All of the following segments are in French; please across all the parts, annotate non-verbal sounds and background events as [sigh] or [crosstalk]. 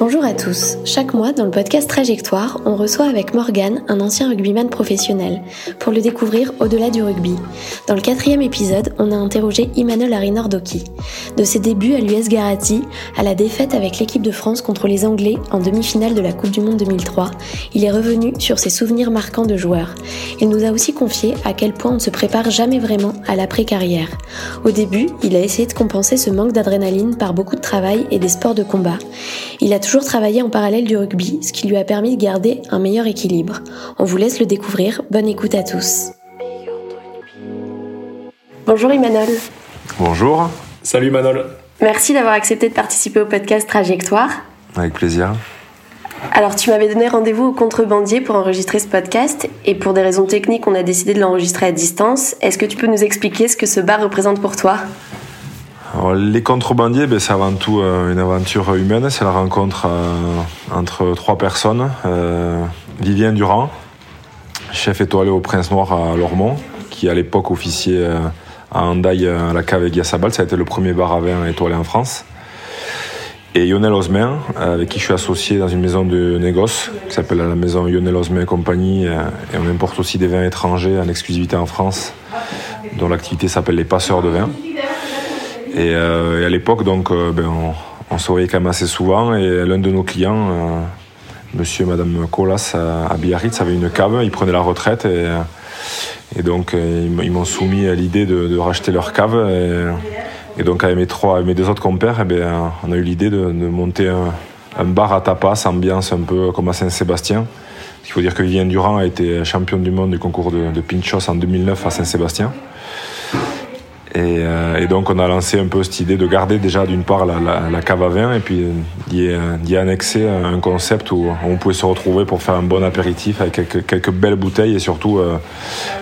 Bonjour à tous. Chaque mois, dans le podcast Trajectoire, on reçoit avec Morgan un ancien rugbyman professionnel pour le découvrir au-delà du rugby. Dans le quatrième épisode, on a interrogé Emmanuel Arinordoki. De ses débuts à l'US Garati, à la défaite avec l'équipe de France contre les Anglais en demi-finale de la Coupe du Monde 2003, il est revenu sur ses souvenirs marquants de joueur. Il nous a aussi confié à quel point on ne se prépare jamais vraiment à l'après-carrière. Au début, il a essayé de compenser ce manque d'adrénaline par beaucoup de travail et des sports de combat. Il a toujours travaillé en parallèle du rugby, ce qui lui a permis de garder un meilleur équilibre. On vous laisse le découvrir. Bonne écoute à tous. Bonjour Emmanuel. Bonjour. Salut Manol. Merci d'avoir accepté de participer au podcast Trajectoire. Avec plaisir. Alors, tu m'avais donné rendez-vous au contrebandier pour enregistrer ce podcast et pour des raisons techniques, on a décidé de l'enregistrer à distance. Est-ce que tu peux nous expliquer ce que ce bar représente pour toi? Les contrebandiers, ben, c'est avant tout euh, une aventure humaine. C'est la rencontre euh, entre trois personnes. Euh, Vivien Durand, chef étoilé au Prince Noir à Lormont, qui à l'époque officier à Hendaye à la cave Sabal. Ça a été le premier bar à vin étoilé en France. Et Lionel Osmer, avec qui je suis associé dans une maison de négoce qui s'appelle la maison Lionel Osmer et compagnie. Et on importe aussi des vins étrangers en exclusivité en France, dont l'activité s'appelle les passeurs de vin. Et, euh, et à l'époque, donc, euh, ben, on, se voyait quand même assez souvent. Et l'un de nos clients, euh, monsieur et madame Colas à Biarritz, avait une cave. Ils prenaient la retraite. Et, donc, ils m'ont soumis à l'idée de, racheter leur cave. Et, donc, avec mes, trois, mes deux autres compères, eh ben, on a eu l'idée de, monter un, un bar à tapas, ambiance un peu comme à Saint-Sébastien. Il faut dire que Vivien Durand a été champion du monde du concours de, de Pinchos en 2009 à Saint-Sébastien. Et, euh, et donc on a lancé un peu cette idée de garder déjà d'une part la, la- la cave à vin et puis d'y d'y annexer un concept où on pouvait se retrouver pour faire un bon apéritif avec quelques, quelques belles bouteilles et surtout euh,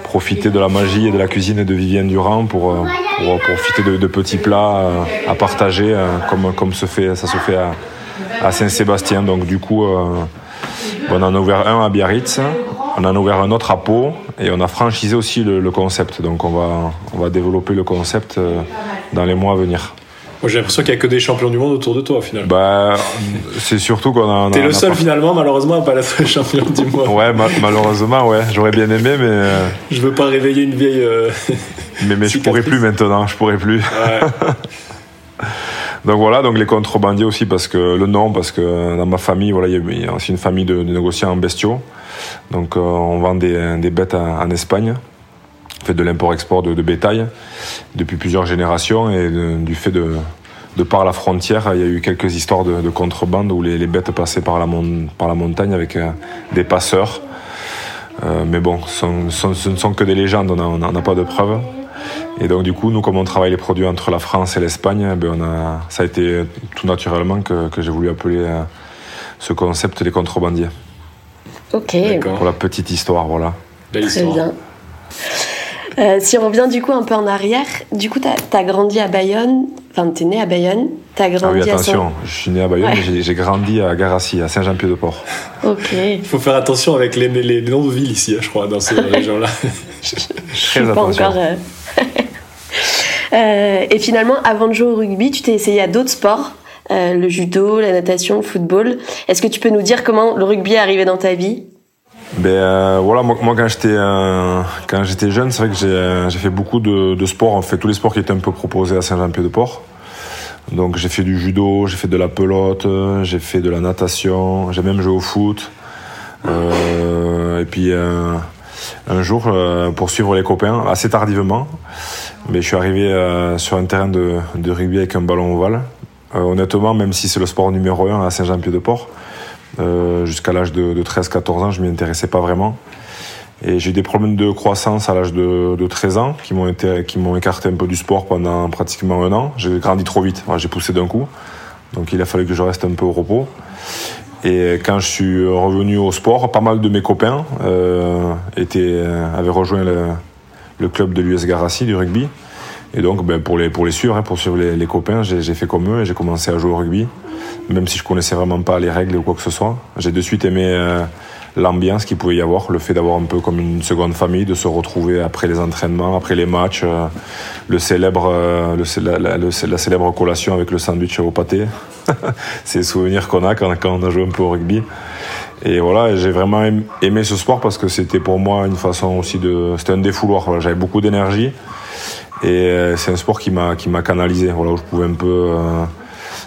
profiter de la magie et de la cuisine de Vivienne Durand pour, euh, pour profiter de, de petits plats euh, à partager euh, comme, comme se fait, ça se fait à, à Saint-Sébastien. Donc du coup, euh, on en a ouvert un à Biarritz, on en a ouvert un autre à Pau et on a franchisé aussi le, le concept. Donc on va, on va développer le concept euh, dans les mois à venir. Moi j'ai l'impression qu'il n'y a que des champions du monde autour de toi au final. Bah, c'est surtout qu'on a. T'es le seul pas- finalement malheureusement à pas être [laughs] champion du monde. Ouais, ma- malheureusement, ouais. J'aurais bien aimé, mais, euh, Je veux pas réveiller une vieille. euh, mais, mais je pourrais plus maintenant. Je pourrais plus. ouais. [laughs] Donc voilà, donc les contrebandiers aussi parce que le nom, parce que dans ma famille, voilà, il y a- aussi une famille de, négociants en bestiaux. Donc euh, on vend des, bêtes en, en Espagne, on fait de l'import-export de, bétail depuis plusieurs générations et du fait de, de par la frontière, il y a eu quelques histoires de, de contrebande où les, bêtes passaient par la, montagne avec euh, des passeurs. Euh, mais bon, ce- ce ne sont que des légendes, on n'a pas de preuves. Et donc du coup, nous, comme on travaille les produits entre la France et l'Espagne, eh ben, on a, ça a été tout naturellement que, que j'ai voulu appeler euh, ce concept les contrebandiers. Ok. Pour la petite histoire, voilà. Belle très histoire. bien. Euh, si on revient du coup un peu en arrière, du coup, t'as as grandi à Bayonne, enfin, t'es né à Bayonne, t'as Ah grandi oui, à attention, je suis né à Bayonne, Ouais. mais j'ai- grandi à Garassi, à Saint-Jean-Pied-de-Port. Saint- Ok. Il faut faire attention avec les, les, les noms de villes ici, hein, je crois, dans ces [laughs] régions-là. Je Très suis pas attention. encore. euh, et finalement, avant de jouer au rugby, tu t'es essayé à d'autres sports, euh, le judo, la natation, le football. Est-ce que tu peux nous dire comment le rugby est arrivé dans ta vie? Ben euh, voilà, moi, quand j'étais euh, quand j'étais jeune, c'est vrai que j'ai euh, fait beaucoup de, de sports. On fait tous les sports qui étaient un peu proposés à Saint-Jean-Pied-de-Port. Donc j'ai fait du judo, j'ai fait de la pelote, euh, j'ai fait de la natation, j'ai même joué au foot. Euh, et puis euh, un jour, euh, pour suivre les copains, assez tardivement, mais je suis arrivé euh, sur un terrain de, rugby avec un ballon ovale. Euh, honnêtement, même si c'est le sport numéro un à Saint-Jean-Pied-de-Port, euh, jusqu'à l'âge de, de 13-14 ans, je m'y intéressais pas vraiment. Et j'ai eu des problèmes de croissance à l'âge de, de 13 ans qui m'ont été, qui m'ont écarté un peu du sport pendant pratiquement un an. J'ai grandi trop vite, j'ai poussé d'un coup. Donc il a fallu que je reste un peu au repos. Et quand je suis revenu au sport, pas mal de mes copains étaient, avaient rejoint le, le club de l'US Garassi du rugby. Et donc, ben, pour, les, pour les suivre, hein, pour suivre les, copains, j'ai fait comme eux et j'ai commencé à jouer au rugby, même si je connaissais vraiment pas les règles ou quoi que ce soit. J'ai de suite aimé euh, l'ambiance qu'il pouvait y avoir, le fait d'avoir un peu comme une seconde famille, de se retrouver après les entraînements, après les matchs, le célèbre, le, la, la, célèbre collation avec le sandwich au pâté. [laughs] C'est les souvenirs qu'on a quand, quand, on a joué un peu au rugby. Et voilà, j'ai vraiment aimé ce sport parce que c'était pour moi une façon aussi de. C'était un défouloir. J'avais beaucoup d'énergie. Et c'est un sport qui m'a qui m'a canalisé. Voilà, où je pouvais un peu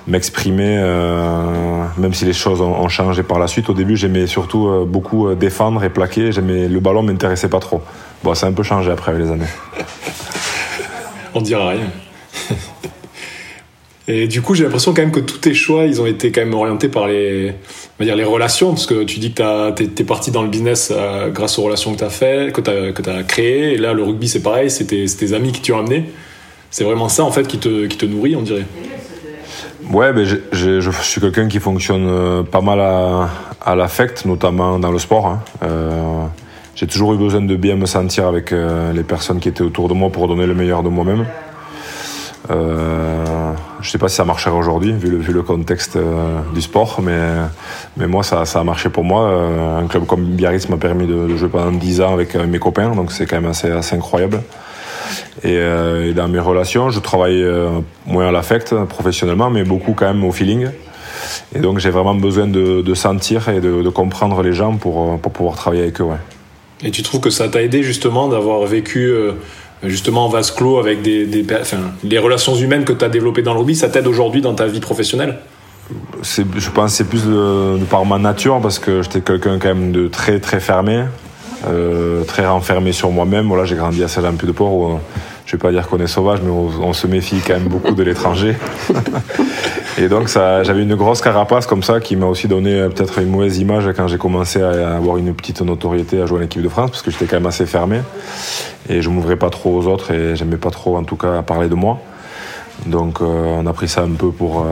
m'exprimer, euh, même si les choses ont, changé par la suite. Au début, j'aimais surtout euh, beaucoup euh, défendre et plaquer. J'aimais le ballon, m'intéressait pas trop. Bon, ça a un peu changé après avec les années. On dira rien. [laughs] Et du coup, j'ai l'impression quand même que tous tes choix, ils ont été quand même orientés par les, on va dire les relations, parce que tu dis que tu es, parti dans le business grâce aux relations que tu as fait, que tu as, que as créées. Et là, le rugby, c'est pareil, c'est tes, tes, amis qui t'ont amené. C'est vraiment ça, en fait, qui te, qui te nourrit, on dirait. Ouais, ben je suis quelqu'un qui fonctionne euh, pas mal à, à l'affect, notamment dans le sport. Hein. Euh, j'ai toujours eu besoin de bien me sentir avec euh, les personnes qui étaient autour de moi pour donner le meilleur de moi-même. Euh, je sais pas si ça marcherait aujourd'hui, vu le, contexte euh, du sport, mais, mais moi, ça, a marché pour moi. un club comme Biarritz m'a permis de, jouer pendant 10 ans avec mes copains, donc c'est quand même assez, incroyable. Euh, et, dans mes relations, je travaille euh, moins à l'affect professionnellement, mais beaucoup quand même au feeling. Et donc j'ai vraiment besoin de, sentir et de, comprendre les gens pour, pour pouvoir travailler avec eux. Et tu trouves que ça t'a aidé justement d'avoir vécu euh, justement en vase clos avec des, enfin, les relations humaines que tu as développées dans le hobby, ça t'aide aujourd'hui dans ta vie professionnelle? Je pense c'est plus de, par ma nature parce que j'étais quelqu'un quand même de très très fermé euh, très renfermé sur moi-même. J'ai grandi à Saint-Jean-Pied-de-Port où, je vais pas dire qu'on est sauvage, mais on, se méfie quand même beaucoup de l'étranger. [laughs] et donc ça, j'avais une grosse carapace comme ça qui m'a aussi donné euh, peut-être une mauvaise image quand j'ai commencé à avoir une petite notoriété à jouer en équipe de France parce que j'étais quand même assez fermé et je m'ouvrais pas trop aux autres et j'aimais pas trop en tout cas parler de moi. Donc euh, on a pris ça un peu pour,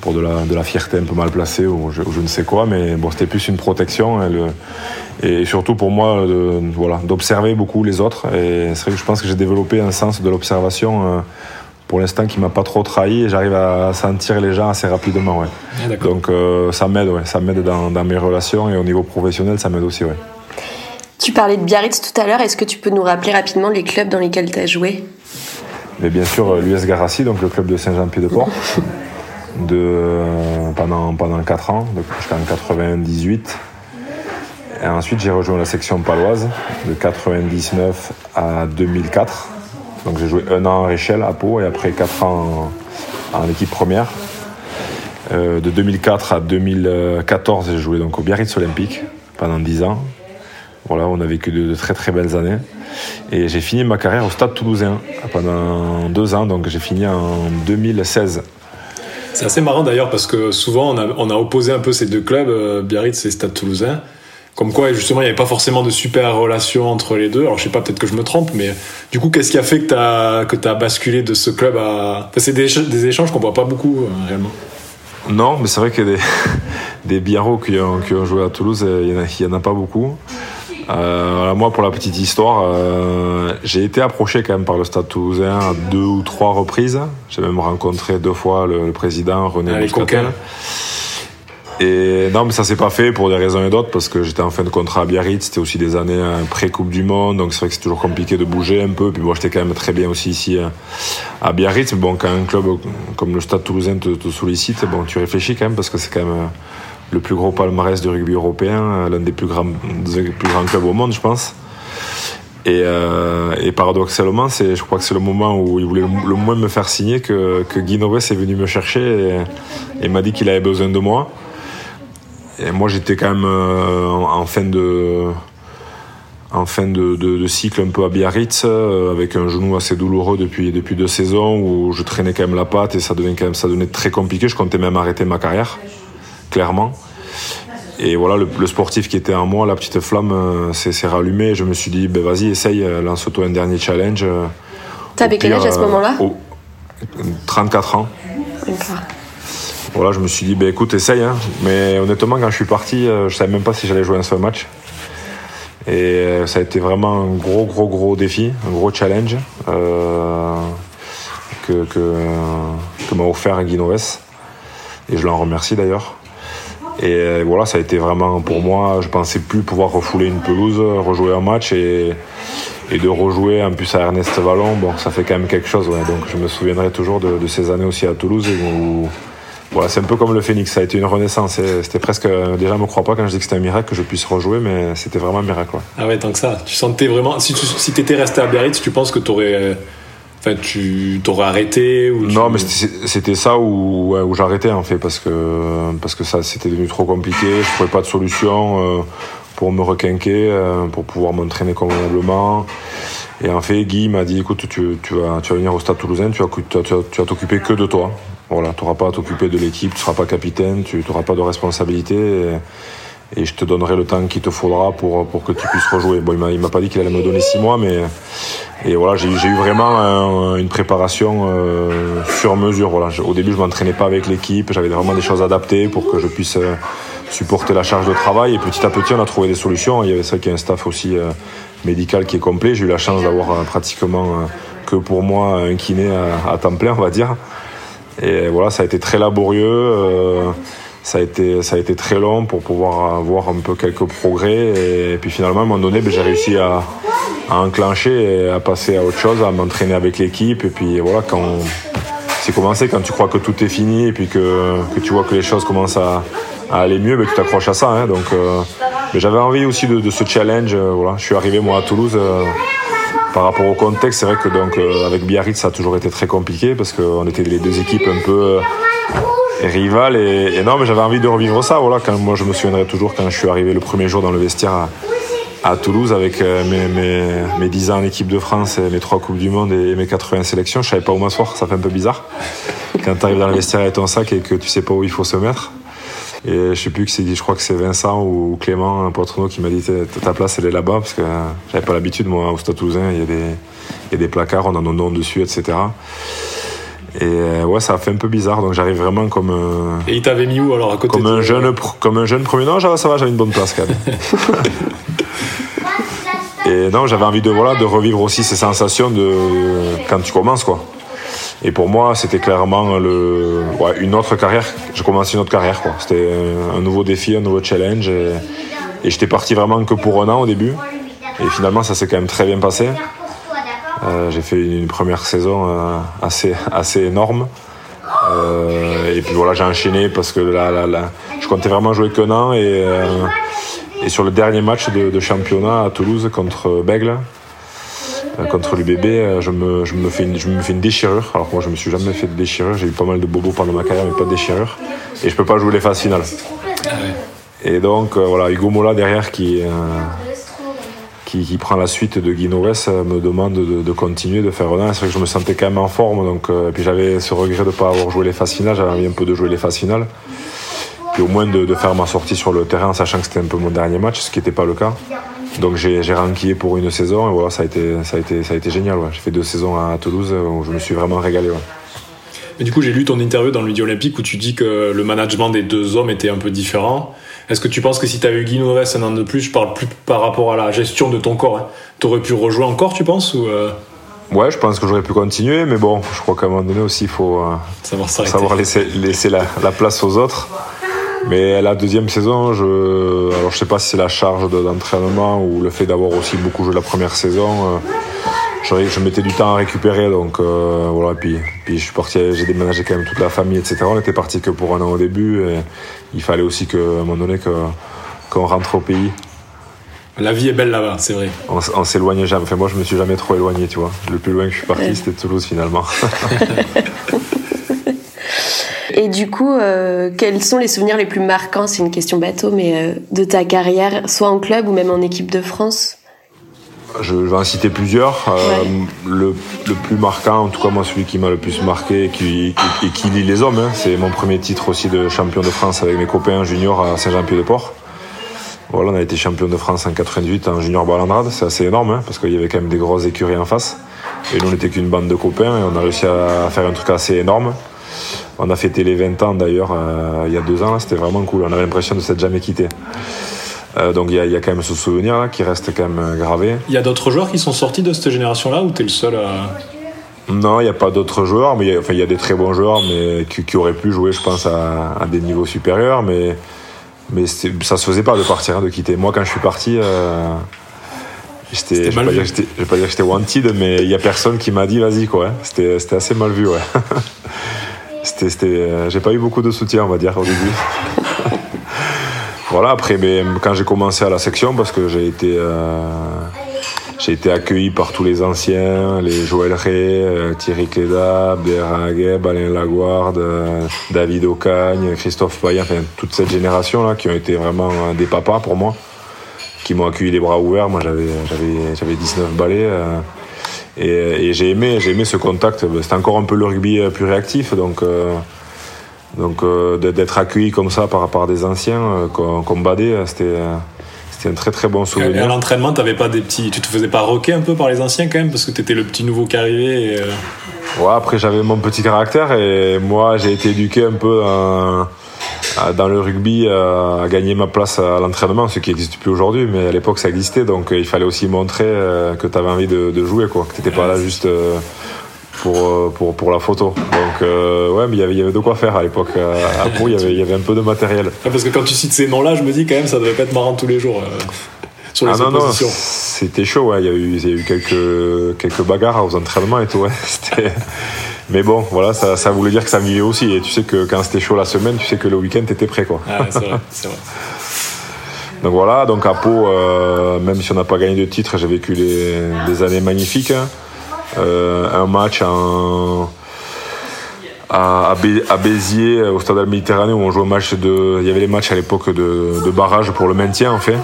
pour de, la, de la fierté un peu mal placée ou je, ne sais quoi, mais bon c'était plus une protection. Et le, et surtout pour moi de, voilà, d'observer beaucoup les autres. Et c'est vrai que je pense que j'ai développé un sens de l'observation euh, pour l'instant qui m'a pas trop trahi et j'arrive à sentir les gens assez rapidement. Ouais. Ah, Donc euh, ça m'aide, ouais, ça m'aide dans, dans, mes relations et au niveau professionnel, ça m'aide aussi. Ouais. Tu parlais de Biarritz tout à l'heure, est-ce que tu peux nous rappeler rapidement les clubs dans lesquels tu as joué? Mais Bien sûr, euh, l'US Garassi, donc le club de Saint-Jean-Pied-de-Port, de, pendant, pendant 4 ans, jusqu'en 98. Et ensuite, j'ai rejoint la section paloise de 99 à 2004. Donc j'ai joué un an à Réchelle, à Pau, et après 4 ans en, équipe première. Euh, de 2004 à 2014, j'ai joué donc au Biarritz Olympique pendant 10 ans. Voilà, on a vécu de, très très belles années. Et j'ai fini ma carrière au Stade Toulousain pendant deux ans, donc j'ai fini en 2016. C'est assez marrant d'ailleurs parce que souvent on a, on a, opposé un peu ces deux clubs, euh, Biarritz et Stade Toulousain. Comme quoi, justement, il n'y avait pas forcément de super relation entre les deux. Alors, je sais pas, peut-être que je me trompe, mais du coup, qu'est-ce qui a fait que tu as, que as basculé de ce club à. Enfin, c'est des, des, échanges qu'on voit pas beaucoup, euh, réellement. Non, mais c'est vrai que des, [laughs] des qui ont, qui ont, joué à Toulouse, euh, il n'y en, en, a pas beaucoup. Euh, moi, pour la petite histoire, euh, j'ai été approché quand même par le Stade Toulousain à deux ou trois reprises. J'ai même rencontré deux fois le, président René ah, et non, mais ça s'est pas fait pour des raisons et d'autres parce que j'étais en fin de contrat à Biarritz. C'était aussi des années euh, pré-Coupe du Monde, donc c'est vrai que c'est toujours compliqué de bouger un peu. Puis moi, j'étais quand même très bien aussi ici à Biarritz. Mais bon, quand un club comme le Stade Toulousain te, sollicite, bon, tu réfléchis quand même parce que c'est quand même le plus gros palmarès du rugby européen, l'un des plus grands, clubs au monde, je pense. Et, euh, et, paradoxalement, c'est, je crois que c'est le moment où il voulait le, moins me faire signer que, que Guy est venu me chercher et, m'a dit qu'il avait besoin de moi. Et moi, j'étais quand même euh, en, fin de en fin de, de, cycle un peu à Biarritz, euh, avec un genou assez douloureux depuis, depuis deux saisons, où je traînais quand même la patte et ça devenait quand même ça devenait très compliqué. Je comptais même arrêter ma carrière, clairement. Et voilà, le, sportif qui était en moi, la petite flamme, euh, s'est rallumée. Je me suis dit, ben vas-y, essaye, lance-toi un dernier challenge. T'avais quel âge à ce moment-là 34 ans. Voilà, je me suis dit, bah, écoute, essaye. Hein. Mais honnêtement, quand je suis parti, euh, je savais même pas si j'allais jouer un seul match. Et euh, ça a été vraiment un gros, gros, gros défi, un gros challenge euh, que, que, m'a offert Guy Et je l'en remercie d'ailleurs. Et voilà, ça a été vraiment pour moi, je pensais plus pouvoir refouler une pelouse, rejouer un match et, de rejouer en plus à Ernest Vallon, bon, ça fait quand même quelque chose. Donc je me souviendrai toujours de, ces années aussi à Toulouse où, voilà, c'est un peu comme le Phoenix, ça a été une renaissance. C'était presque. Déjà, je me crois pas quand je dis que c'était un miracle que je puisse rejouer, mais c'était vraiment un miracle. Ah ouais, tant que ça. Tu sentais vraiment. Si tu étais resté à Biarritz, tu penses que tu aurais. Enfin, tu t'aurais arrêté Non, mais c'était ça où, j'arrêtais en fait, parce que, parce que ça c'était devenu trop compliqué, je trouvais pas de solution. Euh, pour me requinquer, euh, pour pouvoir m'entraîner convenablement. Et en fait, Guy m'a dit écoute, tu, vas, tu vas venir au Stade Toulousain, tu vas, tu vas, t'occuper que de toi. Voilà, tu n'auras pas à t'occuper de l'équipe, tu ne seras pas capitaine, tu n'auras pas de responsabilité. Je te donnerai le temps qu'il te faudra pour, pour que tu puisses rejouer. Bon, il m'a pas dit qu'il allait me donner six mois, mais et voilà, j'ai eu vraiment une préparation euh, sur mesure. Voilà, au début, je m'entraînais pas avec l'équipe, j'avais vraiment des choses adaptées pour que je puisse euh, supporter la charge de travail. Et petit à petit, on a trouvé des solutions. Il y avait ça qui est un staff aussi euh, médical qui est complet. J'ai eu la chance d'avoir euh, pratiquement euh, que pour moi un kiné à, temps plein, on va dire. Et voilà, ça a été très laborieux. Ça a, été, ça a été très long pour pouvoir avoir un peu quelques progrès. Et, puis finalement, à un moment donné, ben, j'ai réussi à, enclencher et à passer à autre chose, à m'entraîner avec l'équipe. Et puis voilà, quand c'est commencé, quand tu crois que tout est fini et puis que, tu vois que les choses commencent à, aller mieux, mais tu t'accroches à ça. Hein, donc, euh, j'avais envie aussi de, ce challenge. Euh, voilà, je suis arrivé moi à Toulouse. Euh, par rapport au contexte, c'est vrai que donc avec Biarritz, ça a toujours été très compliqué parce qu'on était les deux équipes un peu rivales. Et, non, mais j'avais envie de revivre ça. Voilà, quand moi je me souviendrai toujours quand je suis arrivé le premier jour dans le vestiaire à, Toulouse avec mes, mes, mes, 10 ans en équipe de France et mes 3 Coupes du Monde et mes 80 sélections. Je savais pas où m'asseoir, ça fait un peu bizarre. Quand tu arrives dans le vestiaire avec ton sac et que tu sais pas où il faut se mettre. Et je sais plus que c'est, je crois que c'est Vincent ou Clément, un Poitrenaud, qui m'a dit ta place elle est là-bas parce que j'avais pas l'habitude moi au Stade Toulousain, il y a des, il y a des placards, on a nos noms dessus, etc. Et euh, ouais, ça a fait un peu bizarre, donc j'arrive vraiment comme. Euh, Et il t'avait mis où alors à côté Comme un jeune, comme un jeune premier. Non, ça va, j'avais une bonne place quand même. [laughs] Et non, j'avais envie de voilà de revivre aussi ces sensations de quand tu commences quoi. Et pour moi, c'était clairement le, ouais, une autre carrière. Je commençais une autre carrière. C'était un nouveau défi, un nouveau challenge. Et, j'étais parti vraiment que pour un an au début. Et finalement, ça s'est quand même très bien passé. Euh, j'ai fait une première saison euh, assez, assez énorme. Euh, et puis voilà, j'ai enchaîné parce que là, là, là, je comptais vraiment jouer qu'un an. Et, et sur le dernier match de, de championnat à Toulouse contre Bègle, contre l'UBB, je me, je, me fais une, je me fais une déchirure. Alors moi, je me suis jamais fait de déchirure. J'ai eu pas mal de bobos pendant ma carrière, mais pas de déchirure. Et je peux pas jouer les phases finales. Ah Et donc, voilà, Hugo Mola derrière qui, qui, prend la suite de Guy me demande de, continuer, de faire un C'est vrai que je me sentais quand même en forme. Donc, et puis j'avais ce regret de ne pas avoir joué les phases finales. J'avais envie un peu de jouer les phases finales. Puis au moins de, faire ma sortie sur le terrain, sachant que c'était un peu mon dernier match, ce qui n'était pas le cas. Donc j'ai ranquillé pour une saison et voilà, ça a été, ça a été, ça a été génial. J'ai fait deux saisons à Toulouse où je me suis vraiment régalé. Mais du coup, j'ai lu ton interview dans le Midi Olympique où tu dis que le management des deux hommes était un peu différent. Est-ce que tu penses que si tu avais eu Guy un an de plus, je parle plus par rapport à la gestion de ton corps, hein, tu aurais pu rejouer encore, tu penses ou euh? Ouais, je pense que j'aurais pu continuer, mais bon, je crois qu'à un moment donné aussi, il faut euh, savoir, savoir, laisser, laisser la, la, place aux autres. Mais la deuxième saison, je, alors je sais pas si c'est la charge d'entraînement ou le fait d'avoir aussi beaucoup joué la première saison. Euh, je, je mettais du temps à récupérer, donc euh, voilà. Puis, puis je suis parti, j'ai déménagé quand même toute la famille, etc. On était parti que pour un an au début, et il fallait aussi qu'à un moment donné qu'on rentre au pays. La vie est belle là-bas, c'est vrai. On, on s'éloignait jamais. Enfin, moi, je me suis jamais trop éloigné, tu vois. Le plus loin que je suis parti, c'était Toulouse finalement. [laughs] Et du coup, euh, quels sont les souvenirs les plus marquants? C'est une question bateau, mais euh, de ta carrière, soit en club ou même en équipe de France? Je vais en citer plusieurs. Euh, le, plus marquant, en tout cas moi celui qui m'a le plus marqué et qui, qui lie les hommes, hein, c'est mon premier titre aussi de champion de France avec mes copains juniors à Saint-Jean-Pied-de-Port. Voilà, on a été champion de France en 98 en junior balandrade, c'est assez énorme hein, parce qu'il y avait quand même des grosses écuries en face. Et nous on n'était qu'une bande de copains et on a réussi à faire un truc assez énorme. On a fêté les 20 ans d'ailleurs euh, il y a deux ans, c'était vraiment cool. On avait l'impression de s'être jamais quitté. Euh, donc il y, a quand même ce souvenir là qui reste quand même euh, gravé. Il y a d'autres joueurs qui sont sortis de cette génération-là ou tu es le seul à. Non, il n'y a pas d'autres joueurs, mais il y, a des très bons joueurs mais qui, auraient pu jouer, je pense, à, des niveaux supérieurs. Mais mais ça se faisait pas de partir, hein, de quitter. Moi, quand je suis parti, euh, j'étais, je vais pas, dire que j'étais wanted, mais il y a personne qui m'a dit vas-y quoi. Hein. C'était, c'était assez mal vu, ouais. [laughs] c'était, c'était, euh, j'ai pas eu beaucoup de soutien, on va dire, au début. [laughs] voilà, après, mais, quand j'ai commencé à la section, parce que j'ai été, euh, été accueilli par tous les anciens, les Joël Ray, euh, Thierry Cléda, Bérin Agueb, Alain Laguarde, David Ocagne, Christophe Payen, enfin toute cette génération-là qui ont été vraiment des papas pour moi, qui m'ont accueilli les bras ouverts. Moi j'avais 19 balais. et, j'ai aimé, j'ai aimé ce contact. C'était encore un peu le rugby plus réactif, donc donc d'être accueilli comme ça par, par des anciens, comme Badé, c'était c'était un très très bon souvenir. Et à l'entraînement, t'avais pas des petits, tu te faisais pas rocker un peu par les anciens quand même parce que tu étais le petit nouveau qui arrivait. Et... Euh. Ouais, après j'avais mon petit caractère et moi j'ai été éduqué un peu dans le rugby à, gagner ma place à l'entraînement, ce qui n'existe plus aujourd'hui, mais à l'époque ça existait, donc il fallait aussi montrer euh, que tu avais envie de, jouer, quoi, que t'étais pas là juste euh, pour, euh, pour, pour la photo. Donc, euh, ouais, mais il y avait, y avait de quoi faire à l'époque. À Pau, il y avait, il y avait un peu de matériel. parce que quand tu cites ces noms-là, je me dis quand même, ça devait pas être marrant tous les jours. Euh, sur les ah non, non, c'était chaud, ouais. Il y a eu, il y a eu quelques, quelques bagarres aux entraînements et tout, ouais. [laughs] Mais bon, voilà, ça, ça, voulait dire que ça vivait aussi. Et tu sais que quand c'était chaud la semaine, tu sais que le week-end, t'étais prêt, quoi. Ah, c'est vrai, c'est vrai. [laughs] Donc voilà, donc à Pau, même si on n'a pas gagné de titre, j'ai vécu des années magnifiques. Hein. Euh, un match à, Béziers, au Stade de Méditerranée, où on jouait match de. Il y avait les matchs à l'époque de, barrage pour le maintien, en fait.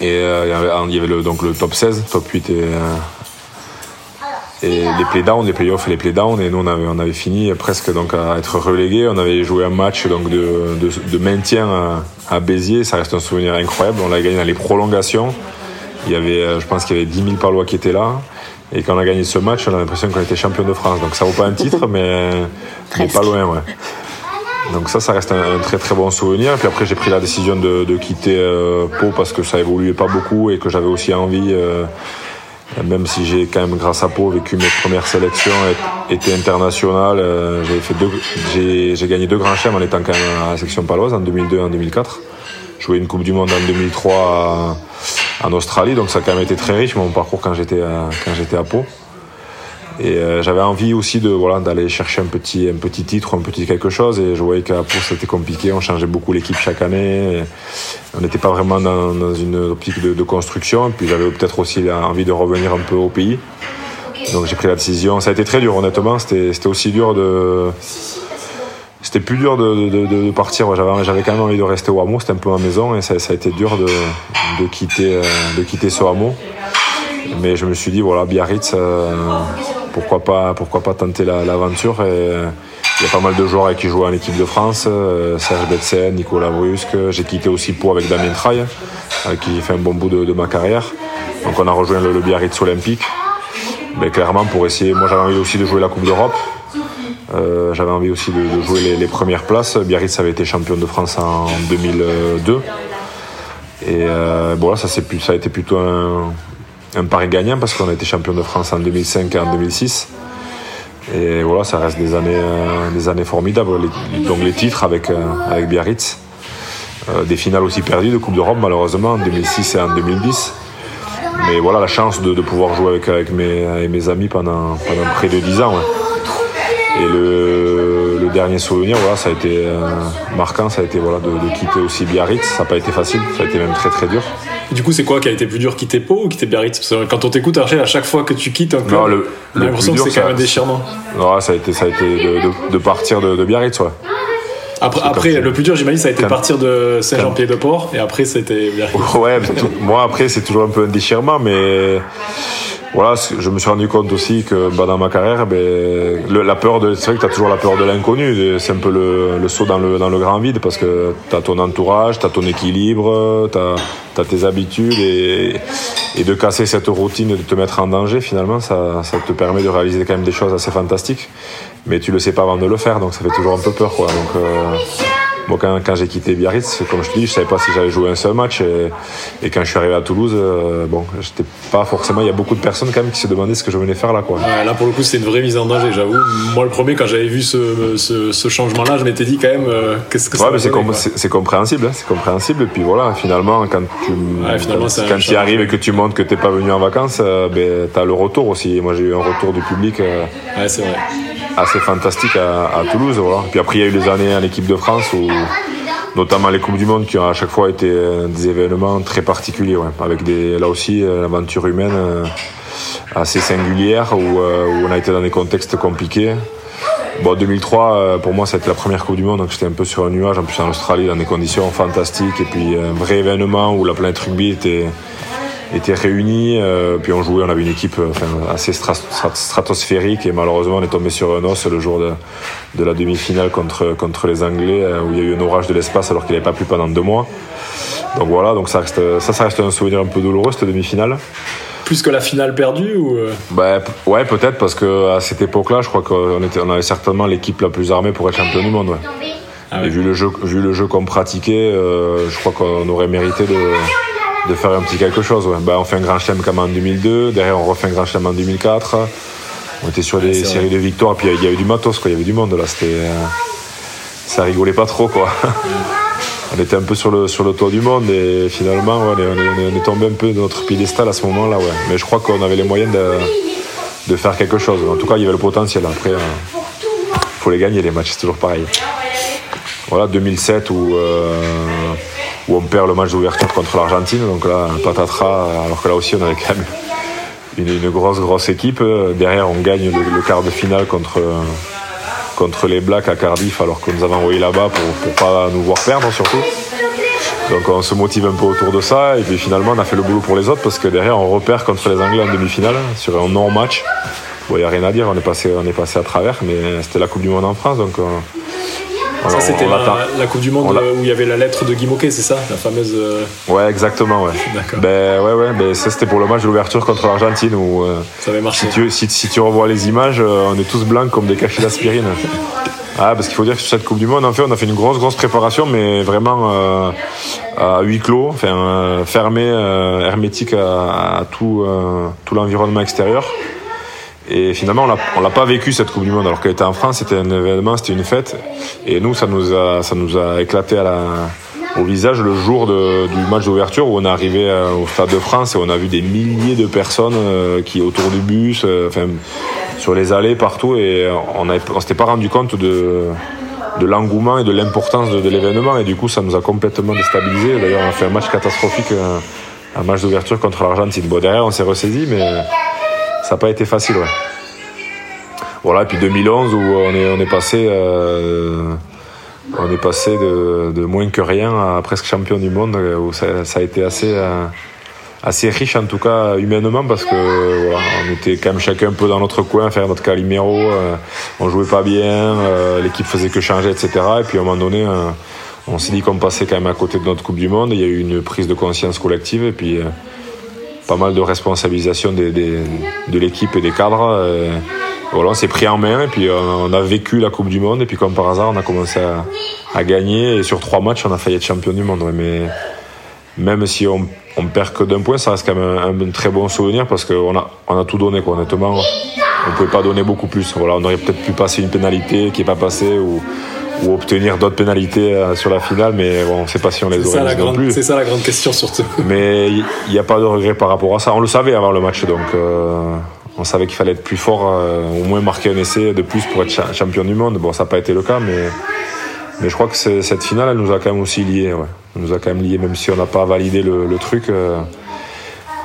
Et euh, il y avait, le, donc le top 16, top 8 et, euh, et les playdowns, les playoffs et les playdowns. Et nous, on avait, on avait fini presque donc à être relégués. On avait joué un match donc de, de, maintien à, à, Béziers. Ça reste un souvenir incroyable. On l'a gagné dans les prolongations. Il y avait, je pense qu'il y avait 10 000 Palois qui étaient là. Et quand on a gagné ce match, on a l'impression qu'on était champion de France. Donc ça vaut pas un titre, [laughs] mais, pas loin, ouais. Donc ça, ça reste un, très très bon souvenir. Et puis après, j'ai pris la décision de, quitter euh, Pau parce que ça évoluait pas beaucoup et que j'avais aussi envie, euh, même si j'ai quand même grâce à Pau vécu mes premières sélections, été international, euh, j'ai fait deux, j'ai gagné deux grands chèmes en étant quand même à la section paloise en 2002 et en 2004. Joué une Coupe du Monde en 2003 à, en Australie, donc ça a quand même été très riche mon parcours quand j'étais à, quand j'étais à Pau. Et euh, j'avais envie aussi de voilà d'aller chercher un petit un petit titre, un petit quelque chose. Et je voyais qu'à Pau c'était compliqué. On changeait beaucoup l'équipe chaque année. on n'était pas vraiment dans, une optique de, construction. Et puis j'avais peut-être aussi envie de revenir un peu au pays. Donc j'ai pris la décision. Ça a été très dur honnêtement. C'était c'était aussi dur de c'était plus dur de, de, partir. J'avais, quand même envie de rester au hameau, c'était un peu ma maison et ça, a été dur de, de, quitter, euh, de quitter ce hameau. Mais je me suis dit, voilà, Biarritz, euh, pourquoi, pas, pourquoi pas tenter l'aventure Il y a pas mal de joueurs qui jouent en équipe de France, euh, Serge Betsen, Nicolas Brusque. J'ai quitté aussi Pau avec Damien Traille, qui fait un bon bout de, ma carrière. Donc on a rejoint le, le Biarritz Olympique. Mais clairement, pour essayer, moi j'avais envie aussi de jouer la Coupe d'Europe. Euh, j'avais envie aussi de, jouer les, premières places. Biarritz avait été champion de France en 2002. Et euh, bon, là, ça, a été plutôt un, pari gagnant parce qu'on a été champion de France en 2005 et en 2006. Et voilà, ça reste des années, euh, des années formidables. donc les titres avec, avec Biarritz. des finales aussi perdues de Coupe d'Europe, malheureusement, en 2006 et en 2010. Mais voilà, la chance de, pouvoir jouer avec, mes, amis pendant près de 10 ans. Et le, dernier souvenir, voilà, ça a été euh, marquant, ça a été voilà, de, quitter aussi Biarritz. Ça n'a pas été facile, ça a été même très très dur. du coup, c'est quoi qui a été plus dur, quitter Pau ou quitter Biarritz? Parce que quand on t'écoute, Archel, à chaque fois que tu quittes un club, on a l'impression que c'est quand même un déchirement. Non, ça a été, ça a été de, partir de, Biarritz, ouais. Après, après le plus dur, j'imagine, ça a été partir de Saint-Jean-Pied-de-Port et après, c'était Biarritz. Ouais, moi, après, c'est toujours un peu un déchirement, mais voilà, je me suis rendu compte aussi que bah, dans ma carrière, ben, la peur de, c'est vrai que tu as toujours la peur de l'inconnu. C'est un peu le, saut dans le, grand vide parce que tu as ton entourage, tu as ton équilibre, tu as, tes habitudes et, et, de casser cette routine et de te mettre en danger, finalement, ça, ça, te permet de réaliser quand même des choses assez fantastiques. Mais tu le sais pas avant de le faire, donc ça fait toujours un peu peur. Quoi. Donc, euh, Moi, quand, quand j'ai quitté Biarritz, comme je te dis, je savais pas si j'allais jouer un seul match. Et, quand je suis arrivé à Toulouse, euh, bon, j'étais pas forcément. Il y a beaucoup de personnes quand même qui se demandaient ce que je venais faire là, quoi. là, pour le coup, c'est une vraie mise en danger, j'avoue. Moi, le premier, quand j'avais vu ce, ce, changement-là, je m'étais dit quand même, euh, qu'est-ce que ça ouais, c'est, compréhensible, hein, c'est compréhensible. Et puis voilà, finalement, quand tu, quand, tu arrives et que tu montres que t'es pas venu en vacances, euh, ben, t'as le retour aussi. Moi, j'ai eu un retour du public. c'est vrai assez fantastique à, Toulouse. Voilà. Puis après, il y a eu les années en équipe de France où, notamment les Coupes du Monde qui ont à chaque fois été euh, des événements très particuliers, avec des, là aussi euh, l'aventure humaine euh, assez singulière où, on a été dans des contextes compliqués. Bon, 2003, pour moi, c'était la première Coupe du Monde, donc j'étais un peu sur un nuage, en plus en Australie, dans des conditions fantastiques, et puis un vrai événement où la planète rugby était, étaient réunis. Euh, puis on jouait, on avait une équipe euh, assez stratosphérique et malheureusement on est tombé sur un os le jour de, la demi-finale contre, contre les Anglais euh, où il y a eu un orage de l'espace alors qu'il n'avait pas plu pendant deux mois. Donc voilà, donc ça, reste, ça, ça reste un souvenir un peu douloureux cette demi-finale. Plus que la finale perdue ou bah, Ouais, peut-être parce qu'à cette époque-là, je crois qu'on était, on avait certainement l'équipe la plus armée pour être champion du monde. Ah et vu le jeu, vu le jeu qu'on pratiquait, je crois qu'on aurait mérité de de faire un petit quelque chose. Bah, on fait un grand chelem comme en 2002, derrière on refait un grand chelem en 2004. On était sur des séries de victoires, puis il y, avait du matos, quoi. il y avait du monde là. C'était, euh, ça rigolait pas trop. quoi. [laughs] on était un peu sur le, sur le toit du monde et finalement on, est, tombé un peu de notre piédestal à ce moment-là. Ouais. Mais je crois qu'on avait les moyens de, faire quelque chose. En tout cas, il y avait le potentiel. Après, il euh, faut les gagner les matchs, c'est toujours pareil. Voilà, 2007 où. Euh, où on perd le match d'ouverture contre l'Argentine. Donc là, patatras, alors que là aussi on avait quand même une, grosse, grosse équipe. Derrière, on gagne le, quart de finale contre, contre les Blacks à Cardiff, alors qu'on nous avait envoyé là-bas pour ne pas nous voir perdre surtout. Donc on se motive un peu autour de ça et puis finalement on a fait le boulot pour les autres parce que derrière on repère contre les Anglais en demi-finale sur un non-match. Il n'y a rien à dire, on est, passé, on est passé à travers, mais c'était la Coupe du Monde en France, donc euh, ça, c'était la, Coupe du Monde où il y avait la lettre de Guy Moquet, c'est ça La fameuse. Euh, ouais, exactement, ouais. D'accord. Ben, ouais, ouais, ben, ça, c'était pour le match de l'ouverture contre l'Argentine où. Euh, ça avait marché. Si tu, revois les images, euh, on est tous blancs comme des cachets d'aspirine. [laughs] ah, parce qu'il faut dire que sur cette Coupe du Monde, en fait, on a fait une grosse, grosse préparation, mais vraiment à huis clos, enfin, fermé, hermétique à, tout, tout l'environnement extérieur. Et finalement, on l'a pas vécu cette Coupe du Monde. Alors qu'elle était en France, c'était un événement, c'était une fête. Et nous, ça nous a, ça nous a éclaté à la, au visage le jour de, du match d'ouverture où on est arrivé euh, au Stade de France et on a vu des milliers de personnes euh, qui autour du bus, euh, enfin sur les allées partout. Et on ne s'était pas rendu compte de, de l'engouement et de l'importance de, l'événement. Et du coup, ça nous a complètement déstabilisé. D'ailleurs, on a fait un match catastrophique, un, match d'ouverture contre l'Argentine. Bon, derrière, on s'est ressaisi, mais ça n'a pas été facile, ouais. Voilà, et puis 2011 où on est, passé, euh, on est passé de, moins que rien à presque champion du monde, où ça, a été assez, euh, assez riche en tout cas humainement parce que voilà, on était quand même chacun un peu dans notre coin, faire notre caliméro, euh, on jouait pas bien, l'équipe faisait que changer, etc. Et puis à un moment donné, on s'est dit qu'on passait quand même à côté de notre Coupe du Monde. Il y a eu une prise de conscience collective et puis pas mal de responsabilisation de l'équipe et des cadres. voilà, on s'est pris en main et puis on a vécu la Coupe du Monde et puis comme par hasard on a commencé à, gagner et sur trois matchs on a failli être champion du monde. Mais même si on, on perd que d'un point, ça reste quand même un, très bon souvenir parce qu'on a, on a tout donné honnêtement. On ne pouvait pas donner beaucoup plus. Voilà, on aurait peut-être pu passer une pénalité qui n'est pas passée ou, ou obtenir d'autres pénalités euh, sur la finale, mais bon, on ne sait pas si on les aurait non plus. C'est ça la grande question surtout. Mais il n'y a pas de regret par rapport à ça. On le savait avant le match, donc euh, on savait qu'il fallait être plus fort, euh, au moins marquer un essai de plus pour être champion du monde. Bon, ça n'a pas été le cas, mais, mais je crois que cette finale, elle nous a quand même aussi liés. Ouais. Elle nous a quand même liés, même si on n'a pas validé le, truc.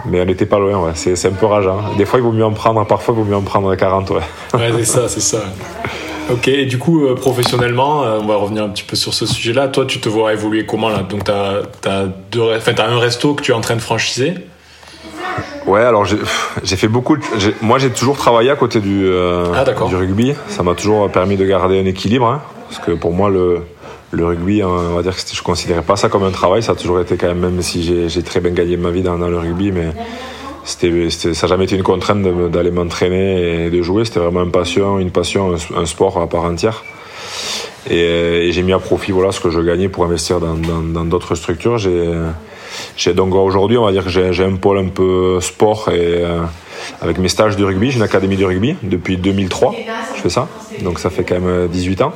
mais elle n'était pas loin, ouais. c'est un peu rageant. Des fois, il vaut mieux en prendre, parfois, il vaut mieux en prendre 40. Ouais, ouais c'est ça, c'est ça. Ok, et du coup, euh, professionnellement, euh, on va revenir un petit peu sur ce sujet-là. Toi, tu te vois évoluer comment là? Donc, tu as, as, un resto que tu es en train de franchiser? Ouais, alors j'ai fait beaucoup. moi, j'ai toujours travaillé à côté du, euh, ah, du rugby. Ça m'a toujours permis de garder un équilibre. Hein, parce que pour moi, le, le rugby, hein, on va dire que je considérais pas ça comme un travail. Ça a toujours été quand même, même si j'ai très bien gagné ma vie dans, dans le rugby, mais c'était, ça n'a jamais été une contrainte d'aller m'entraîner et de jouer. C'était vraiment une passion, une passion, un, sport à part entière. Et, j'ai mis à profit voilà, ce que je gagnais pour investir dans d'autres structures. J'ai, donc aujourd'hui, on va dire que j'ai, un pôle un peu sport et avec mes stages de rugby. J'ai une académie de rugby depuis 2003. Je fais ça. Donc ça fait quand même 18 ans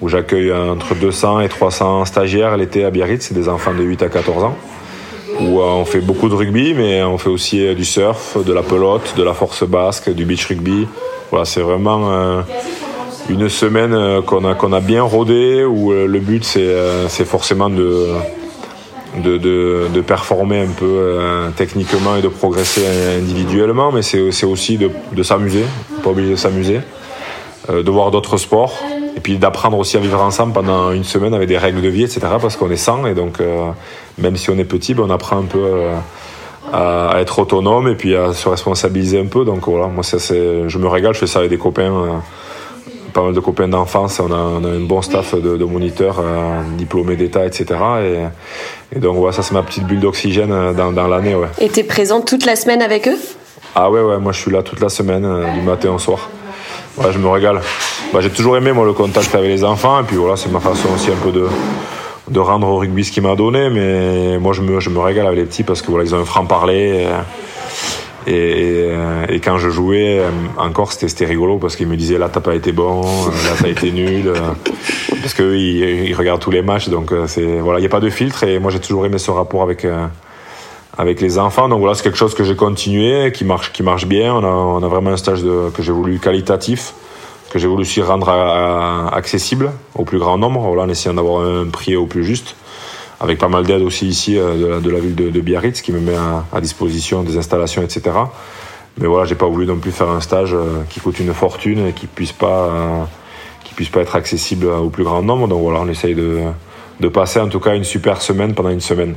où j'accueille entre 200 et 300 stagiaires l'été à Biarritz, c'est des enfants de 8 à 14 ans, où euh, on fait beaucoup de rugby, mais on fait aussi euh, du surf, de la pelote, de la force basque, du beach rugby. Voilà, c'est vraiment euh, une semaine qu'on a, bien rodé, où le but c'est forcément de, performer un peu techniquement et de progresser individuellement, mais c'est aussi de s'amuser, pas obligé de s'amuser, de voir d'autres sports et puis d'apprendre aussi à vivre ensemble pendant une semaine avec des règles de vie, etc. Parce qu'on est 100 et donc euh, même si on est petit, ben, on apprend un peu euh, à, être autonome et puis à se responsabiliser un peu. Donc voilà, moi ça, c'est, je me régale, je fais ça avec des copains, euh, pas mal de copains d'enfance. On a, on a un bon staff de, de moniteurs diplômés d'État, etc. Et, donc voilà, ça c'est ma petite bulle d'oxygène dans, dans l'année. Ouais. Et t'es présent toute la semaine avec eux? Ah ouais, ouais, moi je suis là toute la semaine, du matin au soir. Je me régale. Bah, j'ai toujours aimé moi le contact avec les enfants et puis voilà c'est ma façon aussi un peu de de rendre au rugby ce qu'il m'a donné mais moi je me, je me régale avec les petits parce que voilà ils ont un franc parler et, et, et, quand je jouais encore c'était rigolo parce qu'ils me disaient là t'as pas été bon là t'as été nul parce que ils, regardent tous les matchs donc euh, voilà il y a pas de filtre et moi j'ai toujours aimé ce rapport avec euh, avec les enfants donc voilà c'est quelque chose que j'ai continué qui marche qui marche bien on a, vraiment un stage que j'ai voulu qualitatif que j'ai voulu aussi rendre accessible au plus grand nombre, voilà, en essayant d'avoir un prix au plus juste, avec pas mal d'aide aussi ici euh, de la, ville de, Biarritz qui me met à, disposition des installations, etc. Mais voilà, j'ai pas voulu non plus faire un stage euh, qui coûte une fortune et qui puisse pas, euh, qui puisse pas être accessible au plus grand nombre. Donc voilà, on essaye de, de passer en tout cas une super semaine pendant une semaine.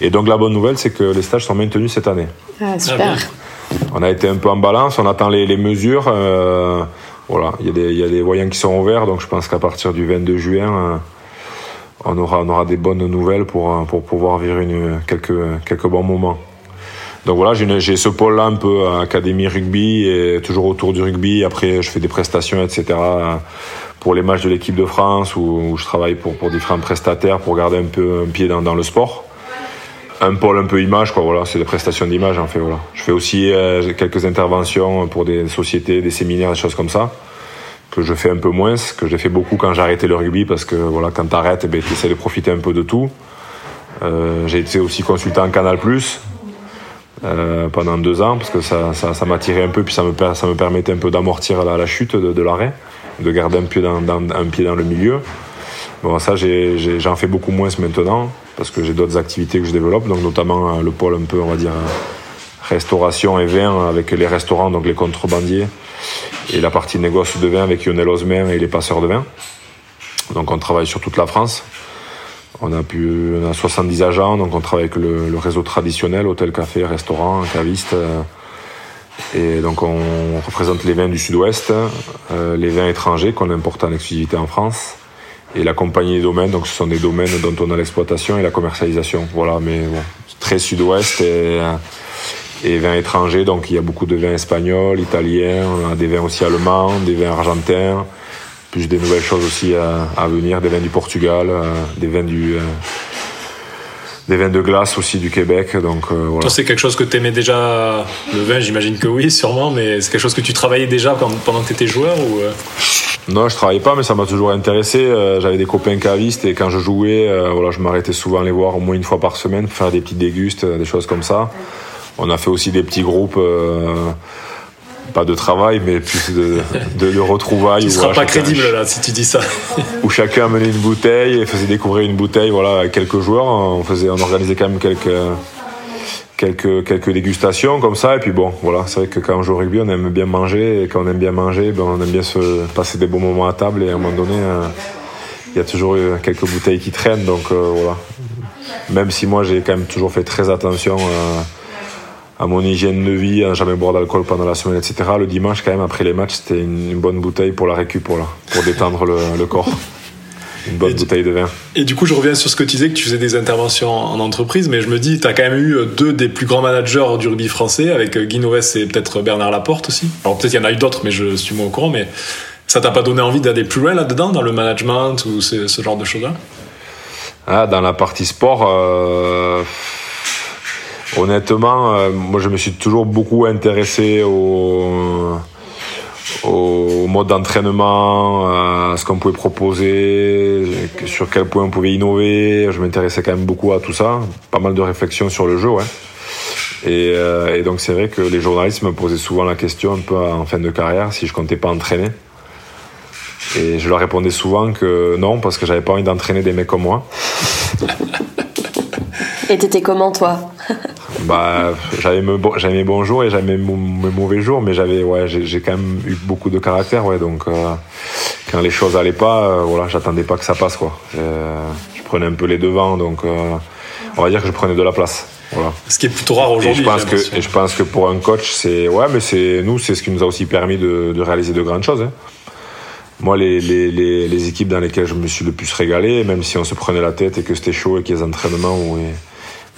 Et donc la bonne nouvelle, c'est que les stages sont maintenus cette année. Ah, super. On a été un peu en balance, on attend les, les mesures. Voilà, il y, a des, il y a des voyants qui sont ouverts, donc je pense qu'à partir du 22 juin, euh, on aura, on aura des bonnes nouvelles pour, euh, pour pouvoir vivre une, quelques, quelques bons moments. Donc voilà, j'ai ce pôle-là un peu académie rugby et toujours autour du rugby. Après, je fais des prestations, etc. pour les matchs de l'équipe de France où, je travaille pour, différents prestataires pour garder un peu un pied dans, le sport un pôle un peu image quoi voilà c'est des prestations d'image en fait voilà je fais aussi euh, quelques interventions pour des sociétés des séminaires des choses comme ça que je fais un peu moins que j'ai fait beaucoup quand j'ai arrêté le rugby parce que voilà quand t'arrêtes eh ben tu essaies de profiter un peu de tout euh, j'ai été aussi consultant en Canal euh, pendant deux ans parce que ça, ça, ça m'attirait un peu puis ça me, ça me permettait un peu d'amortir la, chute de, l'arrêt de garder un pied dans, dans, un pied dans le milieu bon ça j'en fais beaucoup moins maintenant parce que j'ai d'autres activités que je développe, donc notamment euh, le pôle un peu, on va dire, euh, restauration et vin avec les restaurants, donc les contrebandiers, et la partie négoce de vin avec Lionel Osmer et les passeurs de vin. Donc on travaille sur toute la France. On a, pu, on a 70 agents, donc on travaille avec le, réseau traditionnel, hôtel, café, restaurant, caviste. Euh, et donc on représente les vins du sud-ouest, les vins étrangers qu'on importe en exclusivité en France et la compagnie des domaines. Donc, ce sont des domaines dont on a l'exploitation et la commercialisation. Voilà, mais bon, très sud-ouest et, et vins étrangers. Donc, il y a beaucoup de vins espagnols, italiens, on a des vins aussi allemands, des vins argentins, plus des nouvelles choses aussi à, venir, des vins du Portugal, euh, des vins du. Euh, des vins de glace aussi du Québec. Donc, euh, voilà. C'est quelque chose que tu aimais déjà, le vin, j'imagine que oui, sûrement, mais c'est quelque chose que tu travaillais déjà pendant que tu étais joueur ou non, je travaillais pas, mais ça m'a toujours intéressé. Euh, j'avais des copains cavistes et quand je jouais, euh, voilà, je m'arrêtais souvent à les voir au moins une fois par semaine pour faire des petites dégustes, euh, des choses comme ça. On a fait aussi des petits groupes, pas de travail, mais plus de, de, de retrouvailles. [laughs] Tu seras pas crédible là si tu dis ça. [laughs] où chacun amenait une bouteille et faisait découvrir une bouteille, voilà, à quelques joueurs. On faisait, on organisait quand même quelques quelques, quelques dégustations comme ça. Et puis bon, voilà, c'est vrai que quand on joue au rugby, on aime bien manger. Et quand on aime bien manger, ben, on aime bien se passer des bons moments à table. Et à un moment donné, euh, il y a toujours euh, quelques bouteilles qui traînent. Donc euh, voilà. Même si moi, j'ai quand même toujours fait très attention à mon hygiène de vie, à jamais boire d'alcool pendant la semaine, etc. Le dimanche, quand même, après les matchs, c'était une, bonne bouteille pour la récup, pour détendre le corps une bonne bouteille de vin. Et du coup, je reviens sur ce que tu disais, que tu faisais des interventions en entreprise, mais je me dis, tu as quand même eu euh, deux des plus grands managers du rugby français, avec euh, Guy Noves et peut-être Bernard Laporte aussi. Alors peut-être il y en a eu d'autres, mais je suis moins au courant, mais Ça t'a pas donné envie d'aller plus loin là-dedans, dans le management ou ce genre de choses-là? Ah, Dans la partie sport, euh, honnêtement, euh, moi je me suis toujours beaucoup intéressé au, au mode d'entraînement, à ce qu'on pouvait proposer, sur quel point on pouvait innover. Je m'intéressais quand même beaucoup à tout ça. Pas mal de réflexions sur le jeu, ouais. Et, euh, et donc c'est vrai que les journalistes me posaient souvent la question un peu en fin de carrière si je comptais pas entraîner. Et je leur répondais souvent que non, parce que j'avais pas envie d'entraîner des mecs comme moi. Et t'étais comment toi? Bah, j'avais mes, mes bons jours et j'avais mes, mauvais jours, mais j'avais, ouais, j'ai quand même eu beaucoup de caractère, ouais. Donc, euh, quand les choses allaient pas, euh, voilà, j'attendais pas que ça passe, quoi. Euh, je prenais un peu les devants, donc on va dire que je prenais de la place. Voilà. Ce qui est plutôt rare aujourd'hui. Je pense que, et je pense que pour un coach, c'est, ouais, mais c'est nous, c'est ce qui nous a aussi permis de, de réaliser de grandes choses. Hein moi, les, les, les, les, équipes dans lesquelles je me suis le plus régalé, même si on se prenait la tête et que c'était chaud et qu'il y a des entraînements où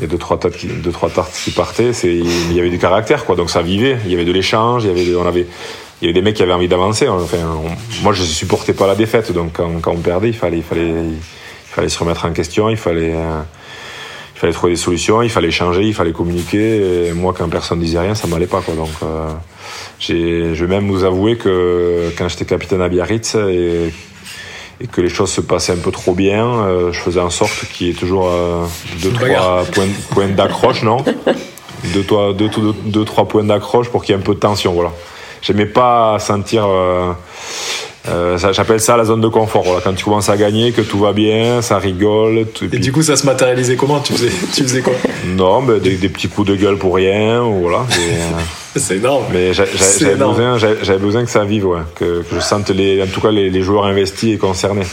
il y a deux trois tartes qui, deux, trois tartes qui partaient, il y avait du caractère, quoi. Donc ça vivait. Il y avait de l'échange, il y avait, on avait, il y avait des mecs qui avaient envie d'avancer. Enfin, moi, je supportais pas la défaite, donc quand, on perdait, il fallait, il fallait, il fallait se remettre en question, il fallait, euh, il fallait trouver des solutions, il fallait changer, il fallait communiquer. Moi, quand personne disait rien, ça m'allait pas. Donc euh, je vais même vous avouer que quand j'étais capitaine à Biarritz et, que les choses se passaient un peu trop bien, euh, je faisais en sorte qu'il y ait toujours euh, deux, trois points, d'accroche, non [laughs] deux, trois, deux, deux, trois points d'accroche pour qu'il y ait un peu de tension, voilà. J'aimais pas sentir... Euh, euh, J'appelle ça la zone de confort. Voilà, quand tu commences à gagner, que tout va bien, ça rigole. et, du coup, ça se matérialisait comment? Tu faisais, tu faisais quoi? Non, mais des, petits coups de gueule pour rien. Voilà. C'est énorme. Mais j'avais besoin, besoin que ça vive, ouais, que, que, je sente les, en tout cas les, les joueurs investis et concernés.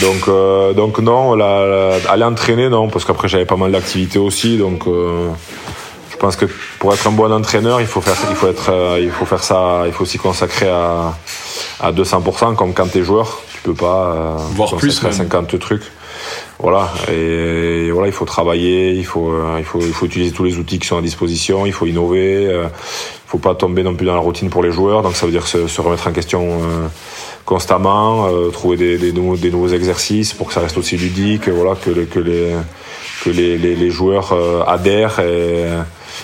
Donc, euh, donc non, la, aller entraîner, non, parce qu'après j'avais pas mal d'activités aussi, donc euh, je pense que pour être un bon entraîneur, il faut faire, il faut être, euh, il faut faire ça, il faut s'y consacrer à, à 200%, comme quand t'es joueur, tu peux pas voir plus à 50 trucs. Voilà, et, voilà, il faut travailler, il faut, euh, il faut, il faut utiliser tous les outils qui sont à disposition, il faut innover, euh, il faut pas tomber non plus dans la routine pour les joueurs, donc ça veut dire se, se remettre en question euh, constamment, euh, trouver des, des, nouveaux, des nouveaux exercices pour que ça reste aussi ludique, voilà, que, que les que les, les, les joueurs adhèrent et,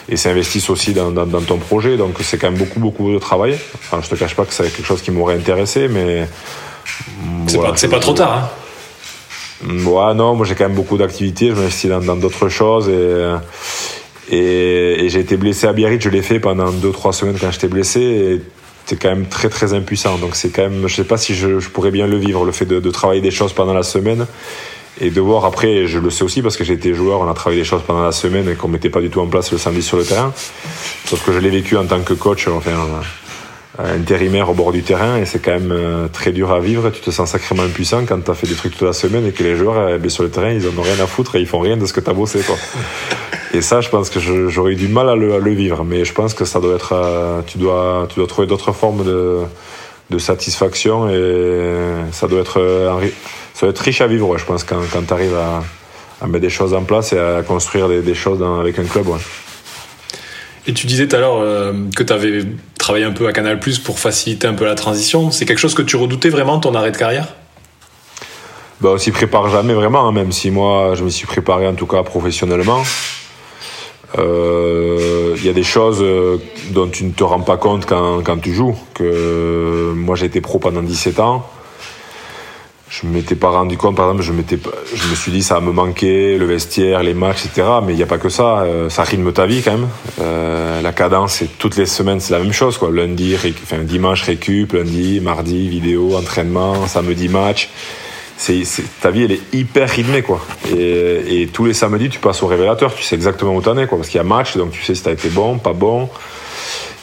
et s'investissent aussi dans, dans, dans, ton projet. Donc c'est quand même beaucoup beaucoup de travail. Enfin, je te cache pas que c'est quelque chose qui m'aurait intéressé, mais c'est pas, pas trop tard. Hein Ouais, non, moi j'ai quand même beaucoup d'activités, je m'investis dans d'autres choses et, et, j'ai été blessé à Biarritz, je l'ai fait pendant 2-3 semaines quand j'étais blessé et c'est quand même très très impuissant. Donc c'est quand même, je sais pas si je, pourrais bien le vivre, le fait de, travailler des choses pendant la semaine et de voir après, je le sais aussi parce que été joueur, on a travaillé des choses pendant la semaine et qu'on mettait pas du tout en place le samedi sur le terrain. Sauf que je l'ai vécu en tant que coach, enfin intérimaire au bord du terrain et c'est quand même euh, très dur à vivre. Tu te sens sacrément impuissant quand tu as fait des trucs toute la semaine et que les joueurs eh sur le terrain ils en ont rien à foutre et ils font rien de ce que tu as bossé. Quoi. [laughs] Et ça, je pense que j'aurais eu du mal à le, le, vivre, mais je pense que ça doit être, euh, tu dois, tu dois trouver d'autres formes de, de, satisfaction et ça doit être, euh, ça doit être riche à vivre. je pense quand, quand tu arrives à, à, mettre des choses en place et à construire des, des choses dans, avec un club. Ouais. Et tu disais tout à l'heure que tu avais travaillé un peu à Canal Plus pour faciliter un peu la transition. C'est quelque chose que tu redoutais vraiment, ton arrêt de carrière? Bah, On s'y prépare jamais vraiment, hein, même si moi je me suis préparé en tout cas professionnellement. Il euh, y a des choses euh, dont tu ne te rends pas compte quand, quand tu joues. Que moi j'ai été pro pendant 17 ans je m'étais pas rendu compte, par exemple, je m'étais, je me suis dit ça me manquer, le vestiaire, les matchs, etc. Mais il n'y a pas que ça, euh, ça rythme ta vie quand même. Euh, la cadence, toutes les semaines, c'est la même chose, quoi. Lundi, enfin dimanche récup, lundi, mardi vidéo, entraînement, samedi match. C'est, ta vie, elle est hyper rythmée, quoi. Et, et tous les samedis, tu passes au révélateur, tu sais exactement où t'en es, quoi, parce qu'il y a match, donc tu sais si t'as été bon, pas bon.